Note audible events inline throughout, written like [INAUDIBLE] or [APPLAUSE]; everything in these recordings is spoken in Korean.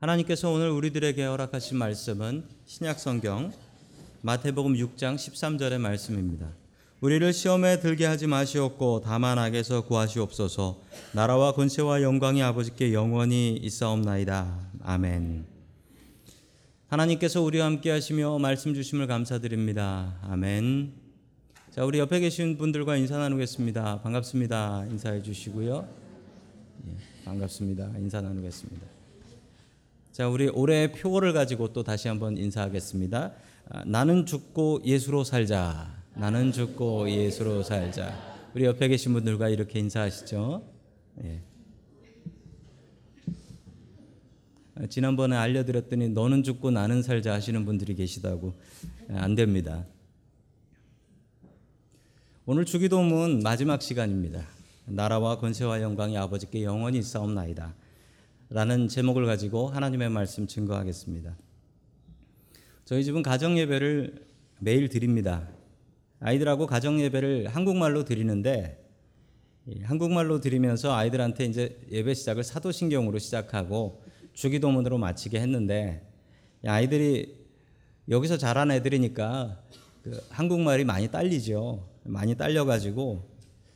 하나님께서 오늘 우리들에게 허락하신 말씀은 신약 성경 마태복음 6장 13절의 말씀입니다. 우리를 시험에 들게 하지 마시옵고 다만 악에서 구하시옵소서. 나라와 권세와 영광이 아버지께 영원히 있사옵나이다. 아멘. 하나님께서 우리와 함께 하시며 말씀 주심을 감사드립니다. 아멘. 자, 우리 옆에 계신 분들과 인사 나누겠습니다. 반갑습니다. 인사해 주시고요. 예, 반갑습니다. 인사 나누겠습니다. 자, 우리 올해 표를 가지고 또 다시 한번 인사하겠습니다. 아, 나는 죽고 예수로 살자. 나는 죽고 예수로 살자. 우리 옆에 계신 분들과 이렇게 인사하시죠. 예. 아, 지난번에 알려드렸더니 너는 죽고 나는 살자 하시는 분들이 계시다고 아, 안 됩니다. 오늘 주기도문 마지막 시간입니다. 나라와 권세와 영광이 아버지께 영원히 있사옵나이다. 라는 제목을 가지고 하나님의 말씀 증거하겠습니다. 저희 집은 가정 예배를 매일 드립니다. 아이들하고 가정 예배를 한국말로 드리는데 한국말로 드리면서 아이들한테 이제 예배 시작을 사도신경으로 시작하고 주기도문으로 마치게 했는데 아이들이 여기서 자란 애들이니까 그 한국말이 많이 딸리죠. 많이 딸려가지고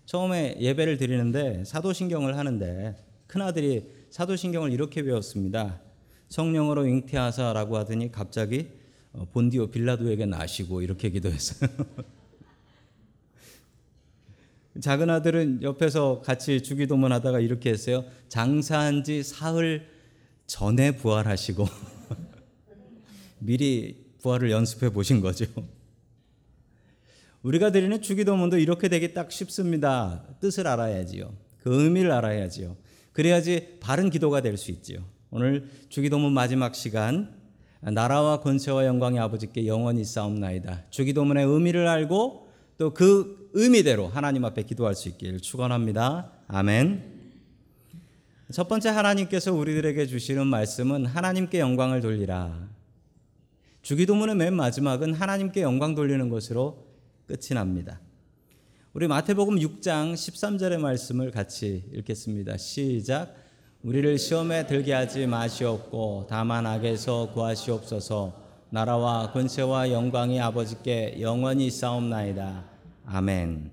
처음에 예배를 드리는데 사도신경을 하는데 큰 아들이 사도신경을 이렇게 배웠습니다. 성령으로 잉태하사라고 하더니 갑자기 어, 본디오 빌라도에게 나시고 이렇게 기도했어요. [LAUGHS] 작은 아들은 옆에서 같이 주기도문 하다가 이렇게 했어요. 장사한 지 사흘 전에 부활하시고 [LAUGHS] 미리 부활을 연습해 보신 거죠. 우리가 드리는 주기도문도 이렇게 되기 딱 쉽습니다. 뜻을 알아야지요. 그 의미를 알아야지요. 그래야지 바른 기도가 될 수 있지요. 오늘 주기도문 마지막 시간 나라와 권세와 영광의 아버지께 영원히 싸움나이다. 주기도문의 의미를 알고 또 그 의미대로 하나님 앞에 기도할 수 있기를 축원합니다. 아멘. 첫 번째 하나님께서 우리들에게 주시는 말씀은 하나님께 영광을 돌리라. 주기도문의 맨 마지막은 하나님께 영광 돌리는 것으로 끝이 납니다. 우리 마태복음 6장 13절의 말씀을 같이 읽겠습니다. 시작. 우리를 시험에 들게 하지 마시옵고 다만 악에서 구하시옵소서. 나라와 권세와 영광이 아버지께 영원히 싸움나이다. 아멘.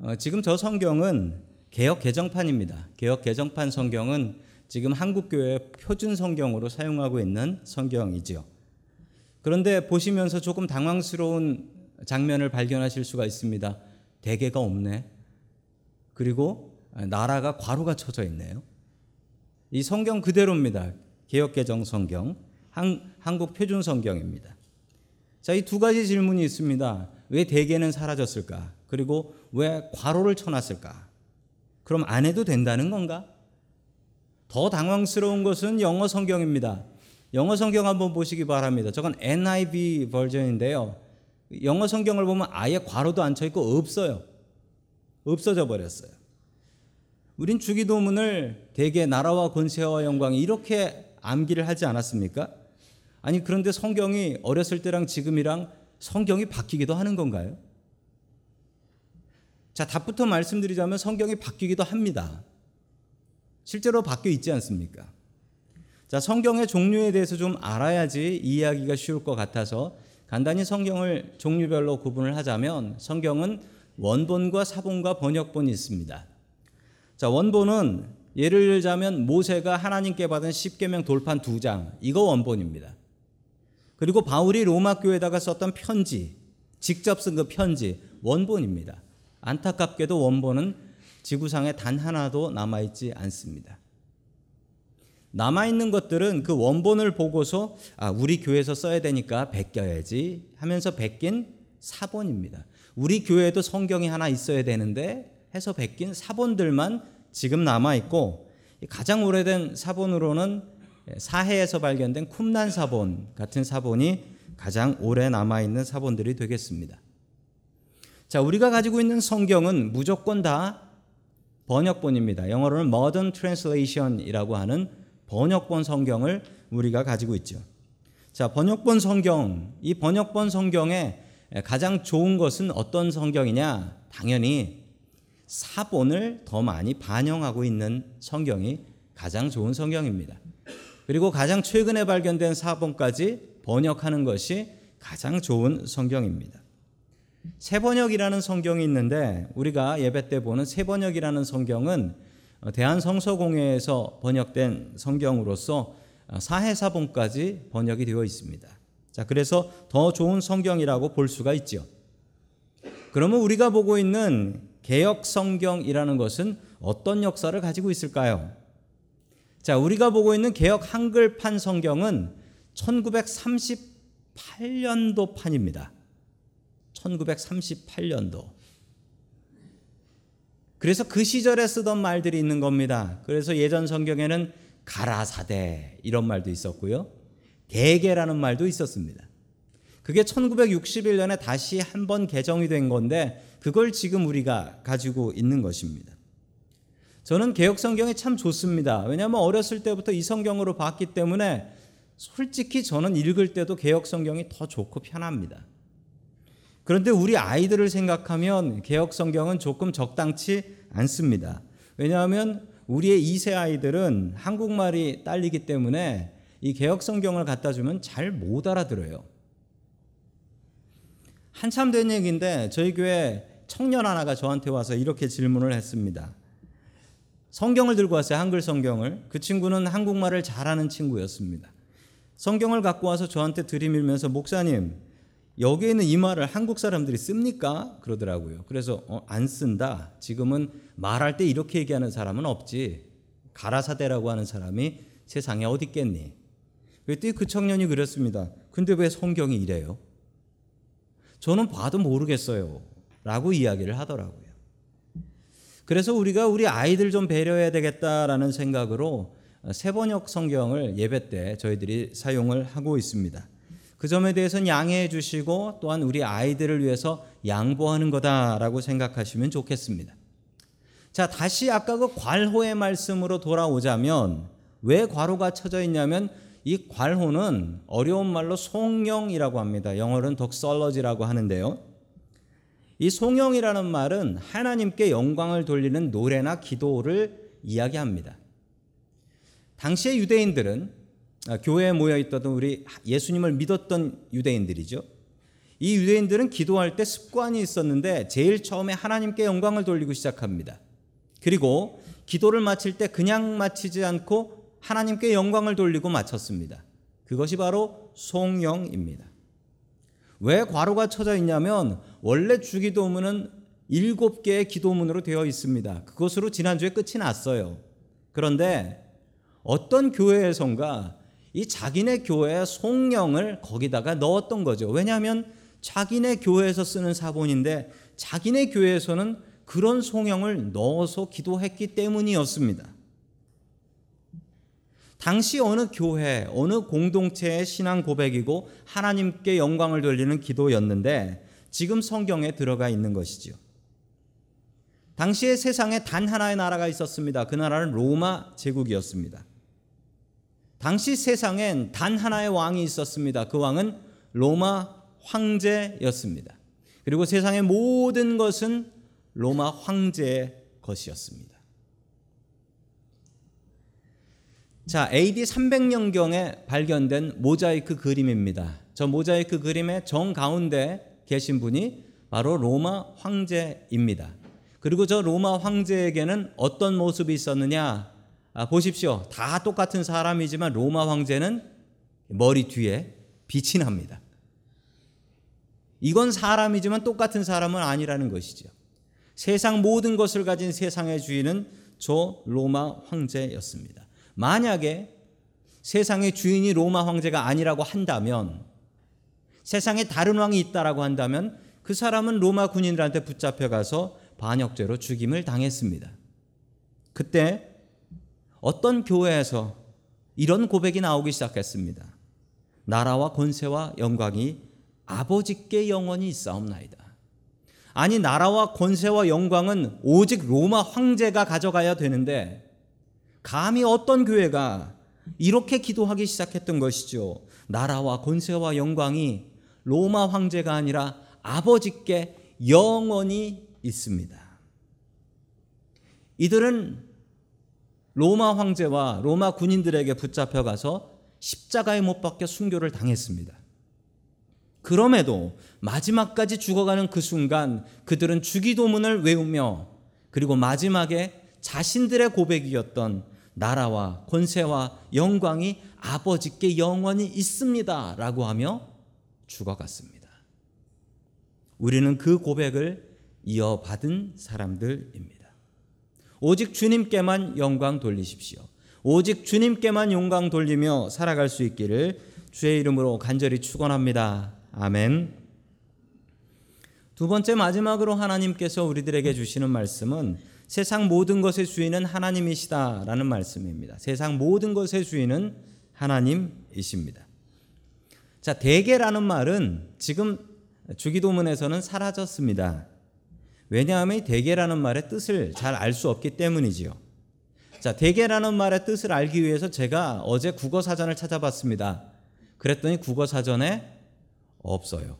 어, 지금 저 성경은 개혁 개정판입니다. 개혁 개정판 성경은 지금 한국 교회 표준 성경으로 사용하고 있는 성경이지요. 그런데 보시면서 조금 당황스러운 장면을 발견하실 수가 있습니다. 대개가 없네. 그리고 나라가 괄호가 쳐져 있네요. 이 성경 그대로입니다. 개혁개정 성경, 한, 한국 표준 성경입니다. 자, 이 두 가지 질문이 있습니다. 왜 대개는 사라졌을까? 그리고 왜 괄호를 쳐놨을까? 그럼 안 해도 된다는 건가? 더 당황스러운 것은 영어 성경입니다. 영어 성경 한번 보시기 바랍니다. 저건 NIV 버전인데요. 영어 성경을 보면 아예 괄호도 안 쳐 있고 없어요. 없어져 버렸어요. 우린 주기도문을 대개 나라와 권세와 영광이 이렇게 암기를 하지 않았습니까? 아니 그런데 성경이 어렸을 때랑 지금이랑 성경이 바뀌기도 하는 건가요? 자, 답부터 말씀드리자면 성경이 바뀌기도 합니다. 실제로 바뀌어 있지 않습니까? 자, 성경의 종류에 대해서 좀 알아야지 이해하기가 쉬울 것 같아서 간단히 성경을 종류별로 구분을 하자면 성경은 원본과 사본과 번역본이 있습니다. 자, 원본은 예를 들자면 모세가 하나님께 받은 십계명 돌판 두 장, 이거 원본입니다. 그리고 바울이 로마 교회에다가 썼던 편지, 직접 쓴 그 편지, 원본입니다. 안타깝게도 원본은 지구상에 단 하나도 남아 있지 않습니다. 남아있는 것들은 그 원본을 보고서 아, 우리 교회에서 써야 되니까 베껴야지 하면서 베낀 사본입니다. 우리 교회에도 성경이 하나 있어야 되는데 해서 베낀 사본들만 지금 남아있고 가장 오래된 사본으로는 사해에서 발견된 쿰난 사본 같은 사본이 가장 오래 남아있는 사본들이 되겠습니다. 자, 우리가 가지고 있는 성경은 무조건 다 번역본입니다. 영어로는 Modern Translation이라고 하는 번역본 성경을 우리가 가지고 있죠. 자, 번역본 성경, 이 번역본 성경에 가장 좋은 것은 어떤 성경이냐? 당연히 사본을 더 많이 반영하고 있는 성경이 가장 좋은 성경입니다. 그리고 가장 최근에 발견된 사본까지 번역하는 것이 가장 좋은 성경입니다. 세번역이라는 성경이 있는데 우리가 예배 때 보는 세번역이라는 성경은 대한성서공회에서 번역된 성경으로서 사해사본까지 번역이 되어 있습니다. 자, 그래서 더 좋은 성경이라고 볼 수가 있죠. 그러면 우리가 보고 있는 개혁 성경이라는 것은 어떤 역사를 가지고 있을까요? 자, 우리가 보고 있는 개혁 한글판 성경은 1938년도 판입니다. 1938년도. 그래서 그 시절에 쓰던 말들이 있는 겁니다. 그래서 예전 성경에는 가라사대 이런 말도 있었고요. 대개라는 말도 있었습니다. 그게 1961년에 다시 한 번 개정이 된 건데 그걸 지금 우리가 가지고 있는 것입니다. 저는 개혁 성경이 참 좋습니다. 왜냐하면 어렸을 때부터 이 성경으로 봤기 때문에 솔직히 저는 읽을 때도 개혁 성경이 더 좋고 편합니다. 그런데 우리 아이들을 생각하면 개혁 성경은 조금 적당치 않습니다. 왜냐하면 우리의 2세 아이들은 한국말이 딸리기 때문에 이 개혁 성경을 갖다 주면 잘 못 알아들어요. 한참 된 얘기인데 저희 교회 청년 하나가 저한테 와서 이렇게 질문을 했습니다. 성경을 들고 왔어요. 한글 성경을. 그 친구는 한국말을 잘하는 친구였습니다. 성경을 갖고 와서 저한테 들이밀면서 목사님, 여기에 있는 이 말을 한국 사람들이 씁니까? 그러더라고요. 그래서 어, 안 쓴다. 지금은 말할 때 이렇게 얘기하는 사람은 없지. 가라사대라고 하는 사람이 세상에 어디 있겠니? 그때 그 청년이 그랬습니다. 근데 왜 성경이 이래요? 저는 봐도 모르겠어요. 라고 이야기를 하더라고요. 그래서 우리가 우리 아이들 좀 배려해야 되겠다라는 생각으로 세번역 성경을 예배 때 저희들이 사용을 하고 있습니다. 그 점에 대해서는 양해해 주시고 또한 우리 아이들을 위해서 양보하는 거다라고 생각하시면 좋겠습니다. 자, 다시 아까 그 괄호의 말씀으로 돌아오자면 왜 괄호가 쳐져 있냐면 이 괄호는 어려운 말로 송영이라고 합니다. 영어로는 덕설러지라고 하는데요. 이 송영이라는 말은 하나님께 영광을 돌리는 노래나 기도를 이야기합니다. 당시의 유대인들은 아, 교회에 모여 있던 우리 예수님을 믿었던 유대인들이죠. 이 유대인들은 기도할 때 습관이 있었는데 제일 처음에 하나님께 영광을 돌리고 시작합니다. 그리고 기도를 마칠 때 그냥 마치지 않고 하나님께 영광을 돌리고 마쳤습니다. 그것이 바로 송영입니다. 왜 괄호가 쳐져 있냐면 원래 주기도문은 일곱 개의 기도문으로 되어 있습니다. 그것으로 지난주에 끝이 났어요. 그런데 어떤 교회에선가 이 자기네 교회의 송령을 거기다가 넣었던 거죠. 왜냐하면 자기네 교회에서 쓰는 사본인데 자기네 교회에서는 그런 송영을 넣어서 기도했기 때문이었습니다. 당시 어느 교회, 어느 공동체의 신앙 고백이고 하나님께 영광을 돌리는 기도였는데 지금 성경에 들어가 있는 것이지요. 당시의 세상에 단 하나의 나라가 있었습니다. 그 나라는 로마 제국이었습니다. 당시 세상엔 단 하나의 왕이 있었습니다. 그 왕은 로마 황제였습니다. 그리고 세상의 모든 것은 로마 황제의 것이었습니다. 자, AD 300년경에 발견된 모자이크 그림입니다. 저 모자이크 그림의 정 가운데 계신 분이 바로 로마 황제입니다. 그리고 저 로마 황제에게는 어떤 모습이 있었느냐? 아, 보십시오. 다 똑같은 사람이지만 로마 황제는 머리 뒤에 빛이 납니다. 이건 사람이지만 똑같은 사람은 아니라는 것이죠. 세상 모든 것을 가진 세상의 주인은 저 로마 황제였습니다. 만약에 세상의 주인이 로마 황제가 아니라고 한다면 세상에 다른 왕이 있다라고 한다면 그 사람은 로마 군인들한테 붙잡혀 가서 반역죄로 죽임을 당했습니다. 그때 어떤 교회에서 이런 고백이 나오기 시작했습니다. 나라와 권세와 영광이 아버지께 영원히 있사옵나이다. 아니 나라와 권세와 영광은 오직 로마 황제가 가져가야 되는데 감히 어떤 교회가 이렇게 기도하기 시작했던 것이죠. 나라와 권세와 영광이 로마 황제가 아니라 아버지께 영원히 있습니다. 이들은 로마 황제와 로마 군인들에게 붙잡혀 가서 십자가에 못 박혀 순교를 당했습니다. 그럼에도 마지막까지 죽어가는 그 순간 그들은 주기도문을 외우며 그리고 마지막에 자신들의 고백이었던 나라와 권세와 영광이 아버지께 영원히 있습니다. 라고 하며 죽어갔습니다. 우리는 그 고백을 이어받은 사람들입니다. 오직 주님께만 영광 돌리십시오. 오직 주님께만 영광 돌리며 살아갈 수 있기를 주의 이름으로 간절히 축원합니다. 아멘. 두 번째 마지막으로 하나님께서 우리들에게 주시는 말씀은 세상 모든 것의 주인은 하나님이시다라는 말씀입니다. 세상 모든 것의 주인은 하나님이십니다. 자, 대개라는 말은 지금 주기도문에서는 사라졌습니다. 왜냐하면 대개라는 말의 뜻을 잘 알 수 없기 때문이지요. 자, 대개라는 말의 뜻을 알기 위해서 제가 어제 국어 사전을 찾아봤습니다. 그랬더니 국어 사전에 없어요.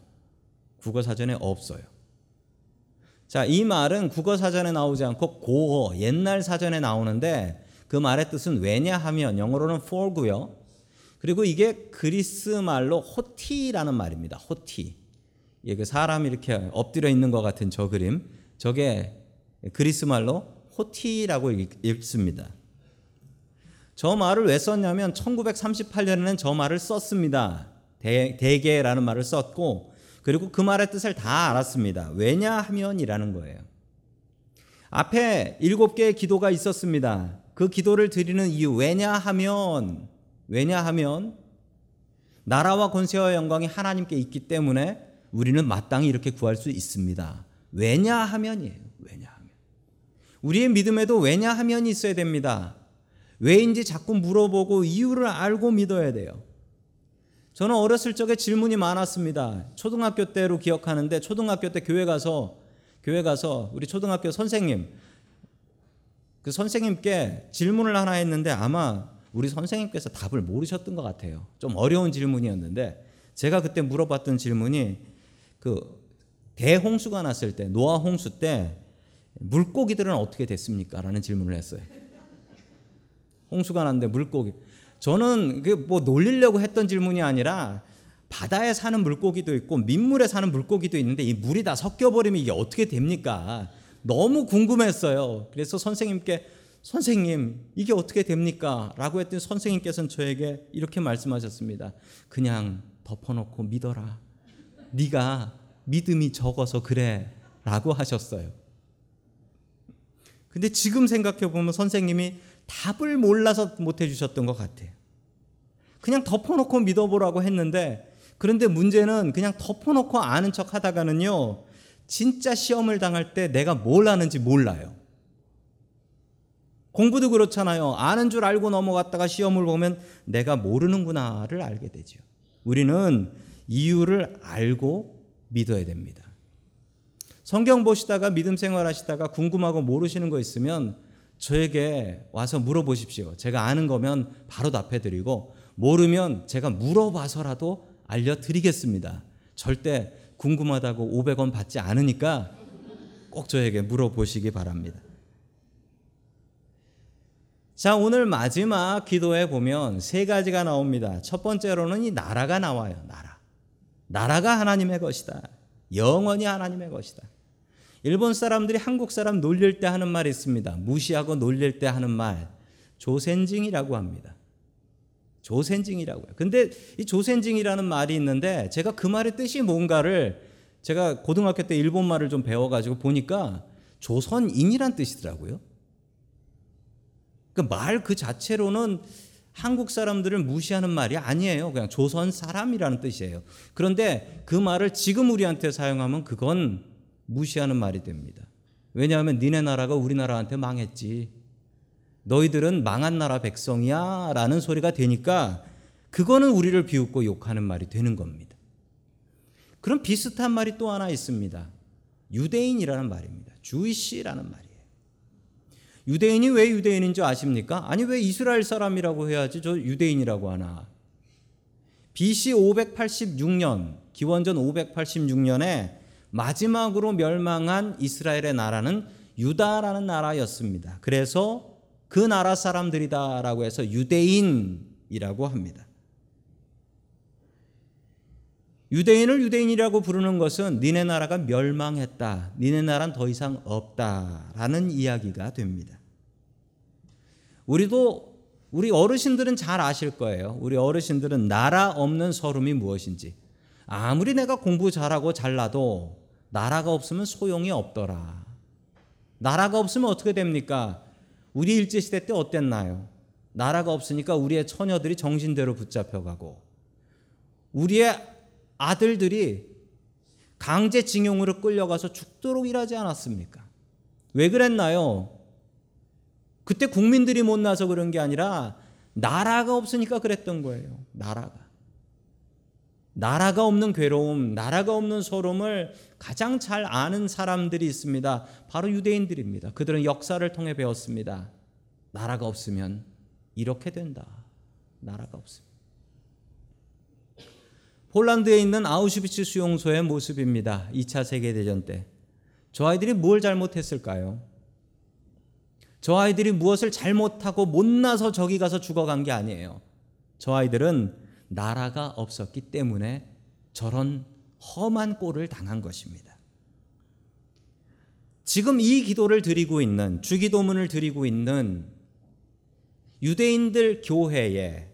국어 사전에 없어요. 자, 이 말은 국어 사전에 나오지 않고 고어, 옛날 사전에 나오는데 그 말의 뜻은 왜냐하면 영어로는 for고요. 그리고 이게 그리스 말로 호티라는 말입니다. 호티. 이게 그 사람이 이렇게 엎드려 있는 것 같은 저 그림. 저게 그리스 말로 호티라고 읽습니다. 저 말을 왜 썼냐면 1938년에는 저 말을 썼습니다. 대, 대개라는 말을 썼고 그리고 그 말의 뜻을 다 알았습니다. 왜냐하면이라는 거예요. 앞에 일곱 개의 기도가 있었습니다. 그 기도를 드리는 이유 왜냐하면 왜냐하면 나라와 권세와 영광이 하나님께 있기 때문에 우리는 마땅히 이렇게 구할 수 있습니다. 왜냐하면이에요. 왜냐하면. 우리의 믿음에도 왜냐하면이 있어야 됩니다. 왜인지 자꾸 물어보고 이유를 알고 믿어야 돼요. 저는 어렸을 적에 질문이 많았습니다. 초등학교 때로 기억하는데 초등학교 때 교회 가서 교회 가서 우리 초등학교 선생님 그 선생님께 질문을 하나 했는데 아마 우리 선생님께서 답을 모르셨던 것 같아요. 좀 어려운 질문이었는데 제가 그때 물어봤던 질문이 그 대홍수가 났을 때 노아 홍수 때 물고기들은 어떻게 됐습니까? 라는 질문을 했어요. 홍수가 났는데 물고기 저는 뭐 놀리려고 했던 질문이 아니라 바다에 사는 물고기도 있고 민물에 사는 물고기도 있는데 이 물이 다 섞여버리면 이게 어떻게 됩니까? 너무 궁금했어요. 그래서 선생님께 선생님 이게 어떻게 됩니까? 라고 했더니 선생님께서는 저에게 이렇게 말씀하셨습니다. 그냥 덮어놓고 믿어라. 네가 믿음이 적어서 그래 라고 하셨어요. 근데 지금 생각해 보면 선생님이 답을 몰라서 못 해주셨던 것 같아요. 그냥 덮어놓고 믿어보라고 했는데 그런데 문제는 그냥 덮어놓고 아는 척 하다가는요 진짜 시험을 당할 때 내가 뭘 아는지 몰라요. 공부도 그렇잖아요. 아는 줄 알고 넘어갔다가 시험을 보면 내가 모르는구나를 알게 되죠. 우리는 이유를 알고 믿어야 됩니다. 성경 보시다가 믿음 생활 하시다가 궁금하고 모르시는 거 있으면 저에게 와서 물어보십시오. 제가 아는 거면 바로 답해 드리고 모르면 제가 물어봐서라도 알려드리겠습니다. 절대 궁금하다고 500원 받지 않으니까 꼭 저에게 물어보시기 바랍니다. 자, 오늘 마지막 기도에 보면 세 가지가 나옵니다. 첫 번째로는 이 나라가 나와요. 나라. 나라가 하나님의 것이다. 영원히 하나님의 것이다. 일본 사람들이 한국 사람 놀릴 때 하는 말이 있습니다. 무시하고 놀릴 때 하는 말. 조센징이라고 합니다. 조센징이라고요. 근데 이 조센징이라는 말이 있는데 제가 그 말의 뜻이 뭔가를 제가 고등학교 때 일본 말을 좀 배워가지고 보니까 조선인이란 뜻이더라고요. 그 말그 그 자체로는 한국 사람들을 무시하는 말이 아니에요. 그냥 조선 사람이라는 뜻이에요. 그런데 그 말을 지금 우리한테 사용하면 그건 무시하는 말이 됩니다. 왜냐하면 니네 나라가 우리나라한테 망했지. 너희들은 망한 나라 백성이야 라는 소리가 되니까 그거는 우리를 비웃고 욕하는 말이 되는 겁니다. 그럼 비슷한 말이 또 하나 있습니다. 유대인이라는 말입니다. 주이시라는 말이에요. 유대인이 왜 유대인인 줄 아십니까? 아니 왜 이스라엘 사람이라고 해야지 저 유대인이라고 하나. BC 586년 기원전 586년에 마지막으로 멸망한 이스라엘의 나라는 유다라는 나라였습니다. 그래서 그 나라 사람들이다라고 해서 유대인이라고 합니다. 유대인을 유대인이라고 부르는 것은 니네 나라가 멸망했다. 니네 나라는 더 이상 없다 라는 이야기가 됩니다. 우리도 우리 어르신들은 잘 아실 거예요. 우리 어르신들은 나라 없는 서름이 무엇인지. 아무리 내가 공부 잘하고 잘나도 나라가 없으면 소용이 없더라. 나라가 없으면 어떻게 됩니까? 우리 일제시대 때 어땠나요? 나라가 없으니까 우리의 처녀들이 정신대로 붙잡혀가고 우리의 아들들이 강제징용으로 끌려가서 죽도록 일하지 않았습니까? 왜 그랬나요? 그때 국민들이 못나서 그런 게 아니라 나라가 없으니까 그랬던 거예요. 나라가. 나라가 없는 괴로움, 나라가 없는 소름을 가장 잘 아는 사람들이 있습니다. 바로 유대인들입니다. 그들은 역사를 통해 배웠습니다. 나라가 없으면 이렇게 된다. 나라가 없으면. 폴란드에 있는 아우슈비츠 수용소의 모습입니다. 2차 세계대전 때. 저 아이들이 뭘 잘못했을까요? 저 아이들이 무엇을 잘못하고 못나서 저기 가서 죽어간 게 아니에요. 저 아이들은 나라가 없었기 때문에 저런 험한 꼴을 당한 것입니다. 지금 이 기도를 드리고 있는 주기도문을 드리고 있는 유대인들 교회에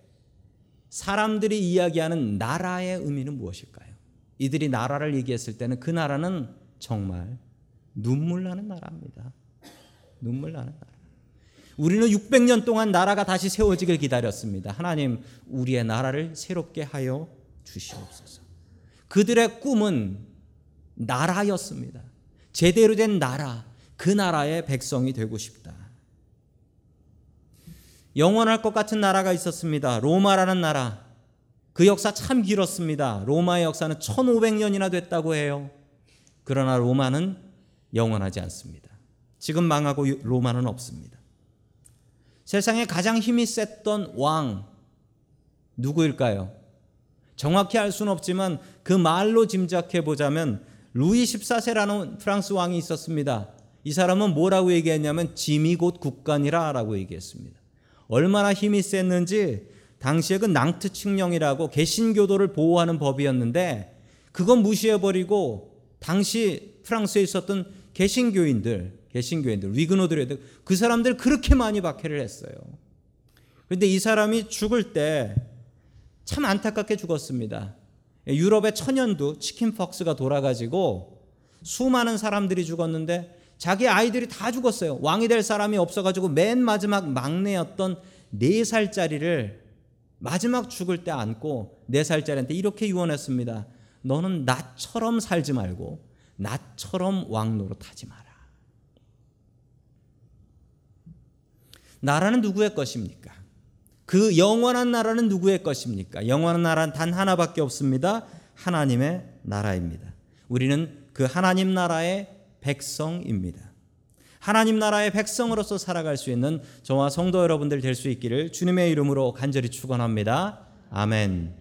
사람들이 이야기하는 나라의 의미는 무엇일까요? 이들이 나라를 얘기했을 때는 그 나라는 정말 눈물 나는 나라입니다. 눈물 나는 나라. 우리는 600년 동안 나라가 다시 세워지길 기다렸습니다. 하나님, 우리의 나라를 새롭게 하여 주시옵소서. 그들의 꿈은 나라였습니다. 제대로 된 나라, 그 나라의 백성이 되고 싶다. 영원할 것 같은 나라가 있었습니다. 로마라는 나라. 그 역사 참 길었습니다. 로마의 역사는 1500년이나 됐다고 해요. 그러나 로마는 영원하지 않습니다. 지금 망하고 로마는 없습니다. 세상에 가장 힘이 셌던 왕 누구일까요? 정확히 알 수는 없지만 그 말로 짐작해 보자면 루이 14세라는 프랑스 왕이 있었습니다. 이 사람은 뭐라고 얘기했냐면 짐이 곧 국간이라 라고 얘기했습니다. 얼마나 힘이 셌는지 당시에 그 낭트 칙령이라고 개신교도를 보호하는 법이었는데 그건 무시해 버리고 당시 프랑스에 있었던 개신교인들, 개신교인들, 위그노들에도 그 사람들 그렇게 많이 박해를 했어요. 그런데 이 사람이 죽을 때 참 안타깝게 죽었습니다. 유럽의 천연두 치킨퍽스가 돌아가지고 수많은 사람들이 죽었는데 자기 아이들이 다 죽었어요. 왕이 될 사람이 없어가지고 맨 마지막 막내였던 네 살짜리를 마지막 죽을 때 안고 네 살짜리한테 이렇게 유언했습니다. 너는 나처럼 살지 말고 나처럼 왕 노릇 하지 마라. 나라는 누구의 것입니까? 그 영원한 나라는 누구의 것입니까? 영원한 나라는 단 하나밖에 없습니다. 하나님의 나라입니다. 우리는 그 하나님 나라의 백성입니다. 하나님 나라의 백성으로서 살아갈 수 있는 저와 성도 여러분들 될 수 있기를 주님의 이름으로 간절히 축원합니다. 아멘.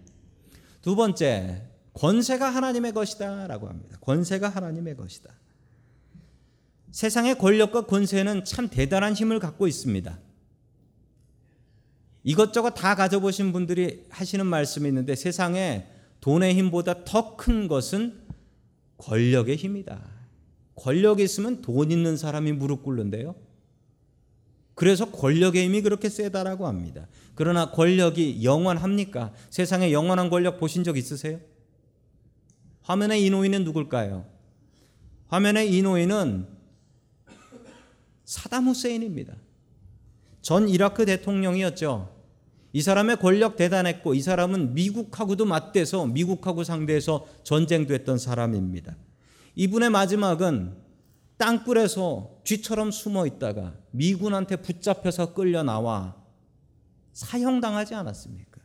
두 번째, 권세가 하나님의 것이다라고 합니다. 권세가 하나님의 것이다. 세상의 권력과 권세는 참 대단한 힘을 갖고 있습니다. 이것저것 다 가져보신 분들이 하시는 말씀이 있는데 세상에 돈의 힘보다 더 큰 것은 권력의 힘이다. 권력이 있으면 돈 있는 사람이 무릎 꿇는데요. 그래서 권력의 힘이 그렇게 세다라고 합니다. 그러나 권력이 영원합니까? 세상에 영원한 권력 보신 적 있으세요? 화면에 이 노인은 누굴까요? 화면에 이 노인은 사담 후세인입니다. 전 이라크 대통령이었죠. 이 사람의 권력 대단했고 이 사람은 미국하고도 맞대서 미국하고 상대해서 전쟁도 했던 사람입니다. 이분의 마지막은 땅굴에서 쥐처럼 숨어 있다가 미군한테 붙잡혀서 끌려 나와 사형당하지 않았습니까?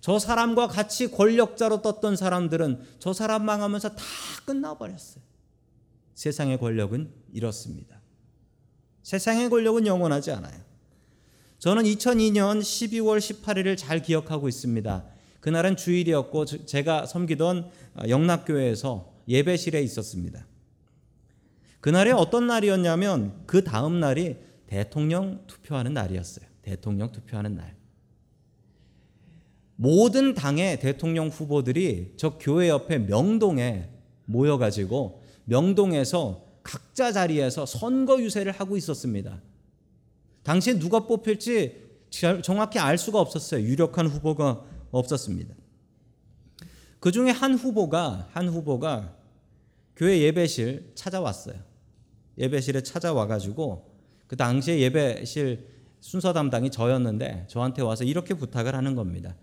저 사람과 같이 권력자로 떴던 사람들은 저 사람 망하면서 다 끝나버렸어요. 세상의 권력은 이렇습니다. 세상의 권력은 영원하지 않아요. 저는 2002년 12월 18일을 잘 기억하고 있습니다. 그날은 주일이었고 제가 섬기던 영락교회에서 예배실에 있었습니다. 그날이 어떤 날이었냐면 그 다음 날이 대통령 투표하는 날이었어요. 대통령 투표하는 날. 모든 당의 대통령 후보들이 저 교회 옆에 명동에 모여가지고 명동에서 각자 자리에서 선거 유세를 하고 있었습니다. 당시에 누가 뽑힐지 정확히 알 수가 없었어요. 유력한 후보가 없었습니다. 그 중에 한 후보가 한 후보가 교회 예배실 찾아왔어요. 예배실에 찾아와 가지고 그 당시에 예배실 순서 담당이 저였는데 저한테 와서 이렇게 부탁을 하는 겁니다.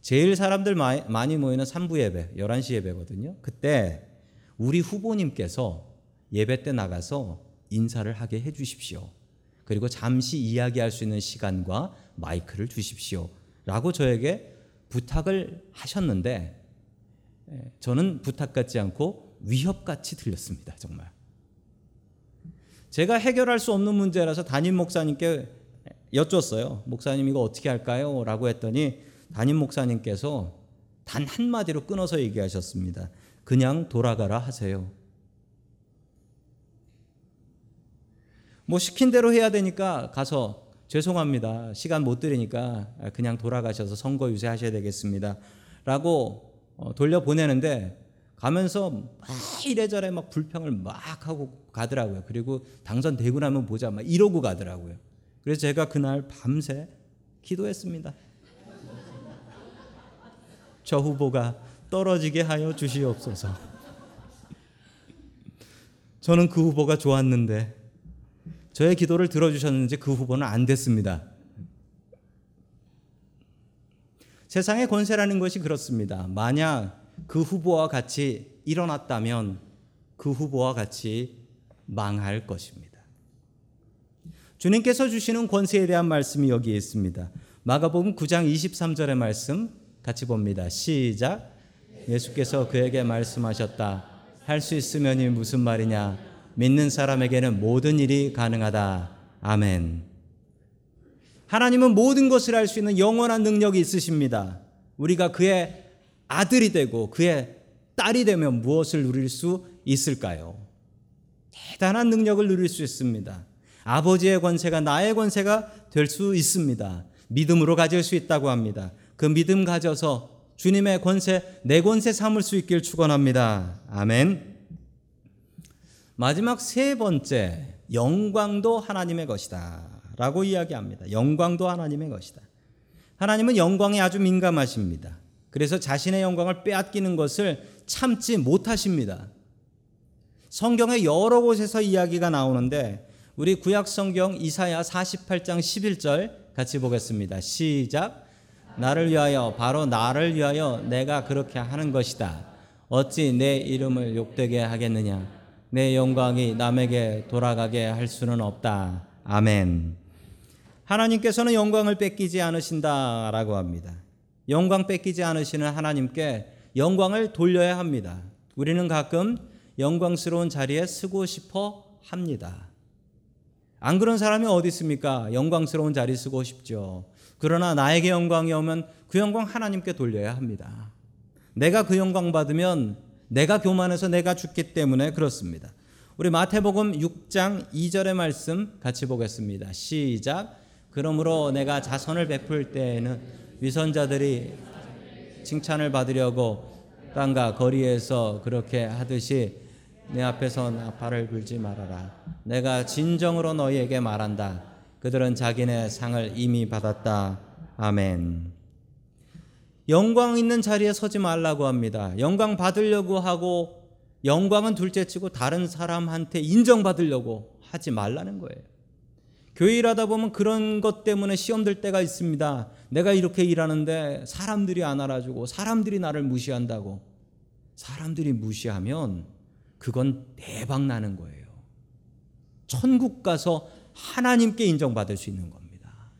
제일 사람들 많이 모이는 3부 예배, 11시 예배거든요. 그때 우리 후보님께서 예배 때 나가서 인사를 하게 해 주십시오. 그리고 잠시 이야기할 수 있는 시간과 마이크를 주십시오. 라고 저에게 부탁을 하셨는데 예, 저는 부탁 같지 않고 위협 같이 들렸습니다. 정말. 제가 해결할 수 없는 문제라서 담임 목사님께 여쭈었어요. 목사님 이거 어떻게 할까요? 라고 했더니 담임 목사님께서 단 한마디로 끊어서 얘기하셨습니다. 그냥 돌아가라 하세요. 뭐 시킨 대로 해야 되니까 가서 죄송합니다. 시간 못 드리니까 그냥 돌아가셔서 선거 유세하셔야 되겠습니다. 라고 어, 돌려보내는데 가면서 막 이래저래 막 불평을 막 하고 가더라고요. 그리고 당선되고 나면 보자 막 이러고 가더라고요. 그래서 제가 그날 밤새 기도했습니다. 저 후보가 떨어지게 하여 주시옵소서. 저는 그 후보가 좋았는데 저의 기도를 들어주셨는지 그 후보는 안 됐습니다. 세상의 권세라는 것이 그렇습니다. 만약 그 후보와 같이 일어났다면 그 후보와 같이 망할 것입니다. 주님께서 주시는 권세에 대한 말씀이 여기에 있습니다. 마가복음 9장 23절의 말씀 같이 봅니다. 시작. 예수께서 그에게 말씀하셨다. 할 수 있으면이 무슨 말이냐? 믿는 사람에게는 모든 일이 가능하다. 아멘. 하나님은 모든 것을 할수 있는 영원한 능력이 있으십니다. 우리가 그의 아들이 되고 그의 딸이 되면 무엇을 누릴 수 있을까요? 대단한 능력을 누릴 수 있습니다. 아버지의 권세가 나의 권세가 될 수 있습니다. 믿음으로 가질 수 있다고 합니다. 그 믿음 가져서 주님의 권세, 내 권세 삼을 수 있길 축원합니다. 아멘. 마지막 세 번째, 영광도 하나님의 것이다. 라고 이야기합니다. 영광도 하나님의 것이다. 하나님은 영광에 아주 민감하십니다. 그래서 자신의 영광을 빼앗기는 것을 참지 못하십니다. 성경의 여러 곳에서 이야기가 나오는데 우리 구약 성경 이사야 48장 11절 같이 보겠습니다. 시작. 나를 위하여 바로 나를 위하여 내가 그렇게 하는 것이다. 어찌 내 이름을 욕되게 하겠느냐? 내 영광이 남에게 돌아가게 할 수는 없다. 아멘. 하나님께서는 영광을 뺏기지 않으신다라고 합니다. 영광 뺏기지 않으시는 하나님께 영광을 돌려야 합니다. 우리는 가끔 영광스러운 자리에 쓰고 싶어 합니다. 안 그런 사람이 어디 있습니까? 영광스러운 자리 쓰고 싶죠. 그러나 나에게 영광이 오면 그 영광 하나님께 돌려야 합니다. 내가 그 영광 받으면 내가 교만해서 내가 죽기 때문에 그렇습니다. 우리 마태복음 6장 2절의 말씀 같이 보겠습니다. 시작. 그러므로 내가 자선을 베풀 때에는 위선자들이 칭찬을 받으려고 땅과 거리에서 그렇게 하듯이 내 앞에서 나팔을 불지 말아라. 내가 진정으로 너희에게 말한다. 그들은 자기네 상을 이미 받았다. 아멘. 영광 있는 자리에 서지 말라고 합니다. 영광 받으려고 하고 영광은 둘째치고 다른 사람한테 인정받으려고 하지 말라는 거예요. 교회 일하다 보면 그런 것 때문에 시험 들 때가 있습니다. 내가 이렇게 일하는데 사람들이 안 알아주고 사람들이 나를 무시한다고. 사람들이 무시하면 그건 대박 나는 거예요. 천국 가서 하나님께 인정받을 수 있는 겁니다.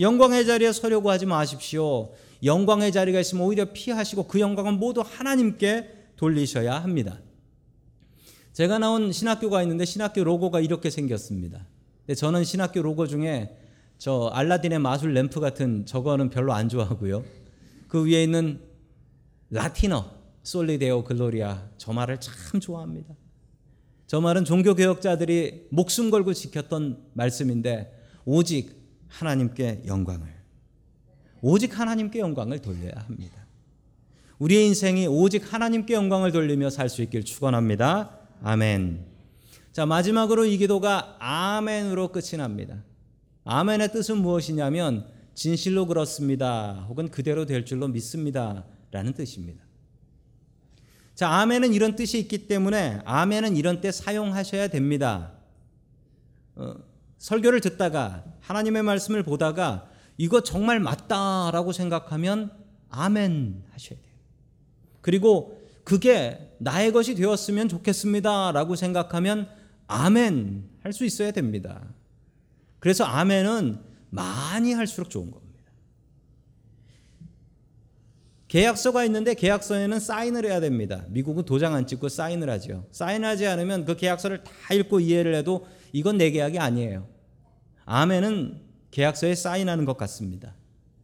영광의 자리에 서려고 하지 마십시오. 영광의 자리가 있으면 오히려 피하시고 그 영광은 모두 하나님께 돌리셔야 합니다. 제가 나온 신학교가 있는데 신학교 로고가 이렇게 생겼습니다. 저는 신학교 로고 중에 저 알라딘의 마술 램프 같은 저거는 별로 안 좋아하고요. 그 위에 있는 라티너 솔리데오 글로리아 저 말을 참 좋아합니다. 저 말은 종교 개혁자들이 목숨 걸고 지켰던 말씀인데 오직 하나님께 영광을 오직 하나님께 영광을 돌려야 합니다. 우리의 인생이 오직 하나님께 영광을 돌리며 살 수 있길 축원합니다. 아멘. 자, 마지막으로 이 기도가 아멘으로 끝이 납니다. 아멘의 뜻은 무엇이냐면 진실로 그렇습니다. 혹은 그대로 될 줄로 믿습니다. 라는 뜻입니다. 자, 아멘은 이런 뜻이 있기 때문에 아멘은 이런 때 사용하셔야 됩니다. 어, 설교를 듣다가 하나님의 말씀을 보다가 이거 정말 맞다라고 생각하면 아멘 하셔야 돼요. 그리고 그게 나의 것이 되었으면 좋겠습니다라고 생각하면 아멘 할 수 있어야 됩니다. 그래서 아멘은 많이 할수록 좋은 겁니다. 계약서가 있는데 계약서에는 사인을 해야 됩니다. 미국은 도장 안 찍고 사인을 하죠. 사인하지 않으면 그 계약서를 다 읽고 이해를 해도 이건 내 계약이 아니에요. 아멘은 계약서에 사인하는 것 같습니다.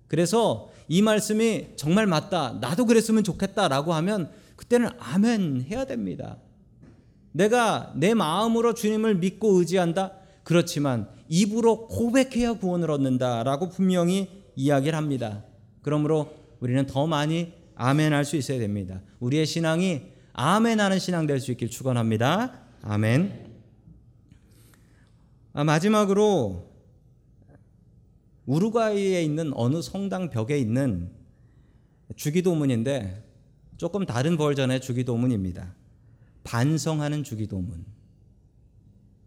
그래서 이 말씀이 정말 맞다. 나도 그랬으면 좋겠다라고 하면 그때는 아멘 해야 됩니다. 내가 내 마음으로 주님을 믿고 의지한다. 그렇지만 입으로 고백해야 구원을 얻는다라고 분명히 이야기를 합니다. 그러므로 우리는 더 많이 아멘 할 수 있어야 됩니다. 우리의 신앙이 아멘 하는 신앙 될 수 있길 축원합니다. 아멘. 아, 마지막으로 우루과이에 있는 어느 성당 벽에 있는 주기도문인데 조금 다른 버전의 주기도문입니다. 반성하는 주기도문.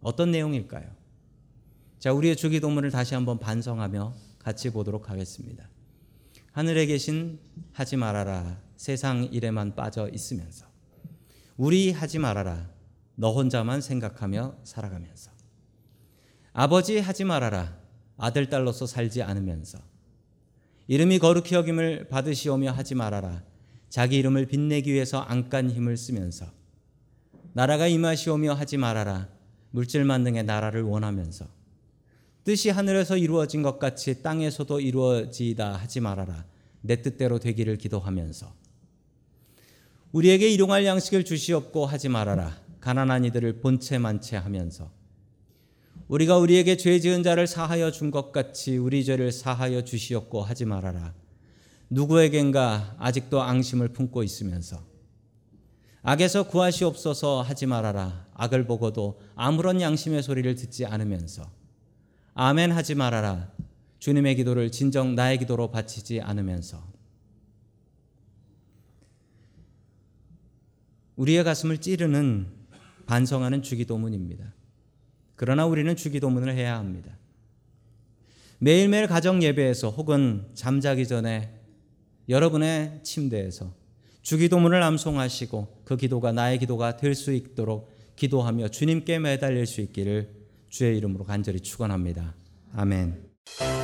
어떤 내용일까요? 자, 우리의 주기도문을 다시 한번 반성하며 같이 보도록 하겠습니다. 하늘에 계신 하지 말아라 세상 일에만 빠져 있으면서 우리 하지 말아라 너 혼자만 생각하며 살아가면서 아버지 하지 말아라 아들 딸로서 살지 않으면서 이름이 거룩히 여김을 받으시오며 하지 말아라 자기 이름을 빛내기 위해서 안간 힘을 쓰면서 나라가 임하시오며 하지 말아라. 물질 만능의 나라를 원하면서. 뜻이 하늘에서 이루어진 것 같이 땅에서도 이루어지다 하지 말아라. 내 뜻대로 되기를 기도하면서. 우리에게 일용할 양식을 주시옵고 하지 말아라. 가난한 이들을 본체 만체 하면서. 우리가 우리에게 죄 지은 자를 사하여 준 것 같이 우리 죄를 사하여 주시옵고 하지 말아라. 누구에겐가 아직도 앙심을 품고 있으면서 악에서 구하시옵소서 하지 말아라. 악을 보고도 아무런 양심의 소리를 듣지 않으면서 아멘 하지 말아라. 주님의 기도를 진정 나의 기도로 바치지 않으면서 우리의 가슴을 찌르는 반성하는 주기도문입니다. 그러나 우리는 주기도문을 해야 합니다. 매일매일 가정 예배에서 혹은 잠자기 전에 여러분의 침대에서 주기도문을 암송하시고 그 기도가 나의 기도가 될 수 있도록 기도하며 주님께 매달릴 수 있기를 주의 이름으로 간절히 축원합니다. 아멘.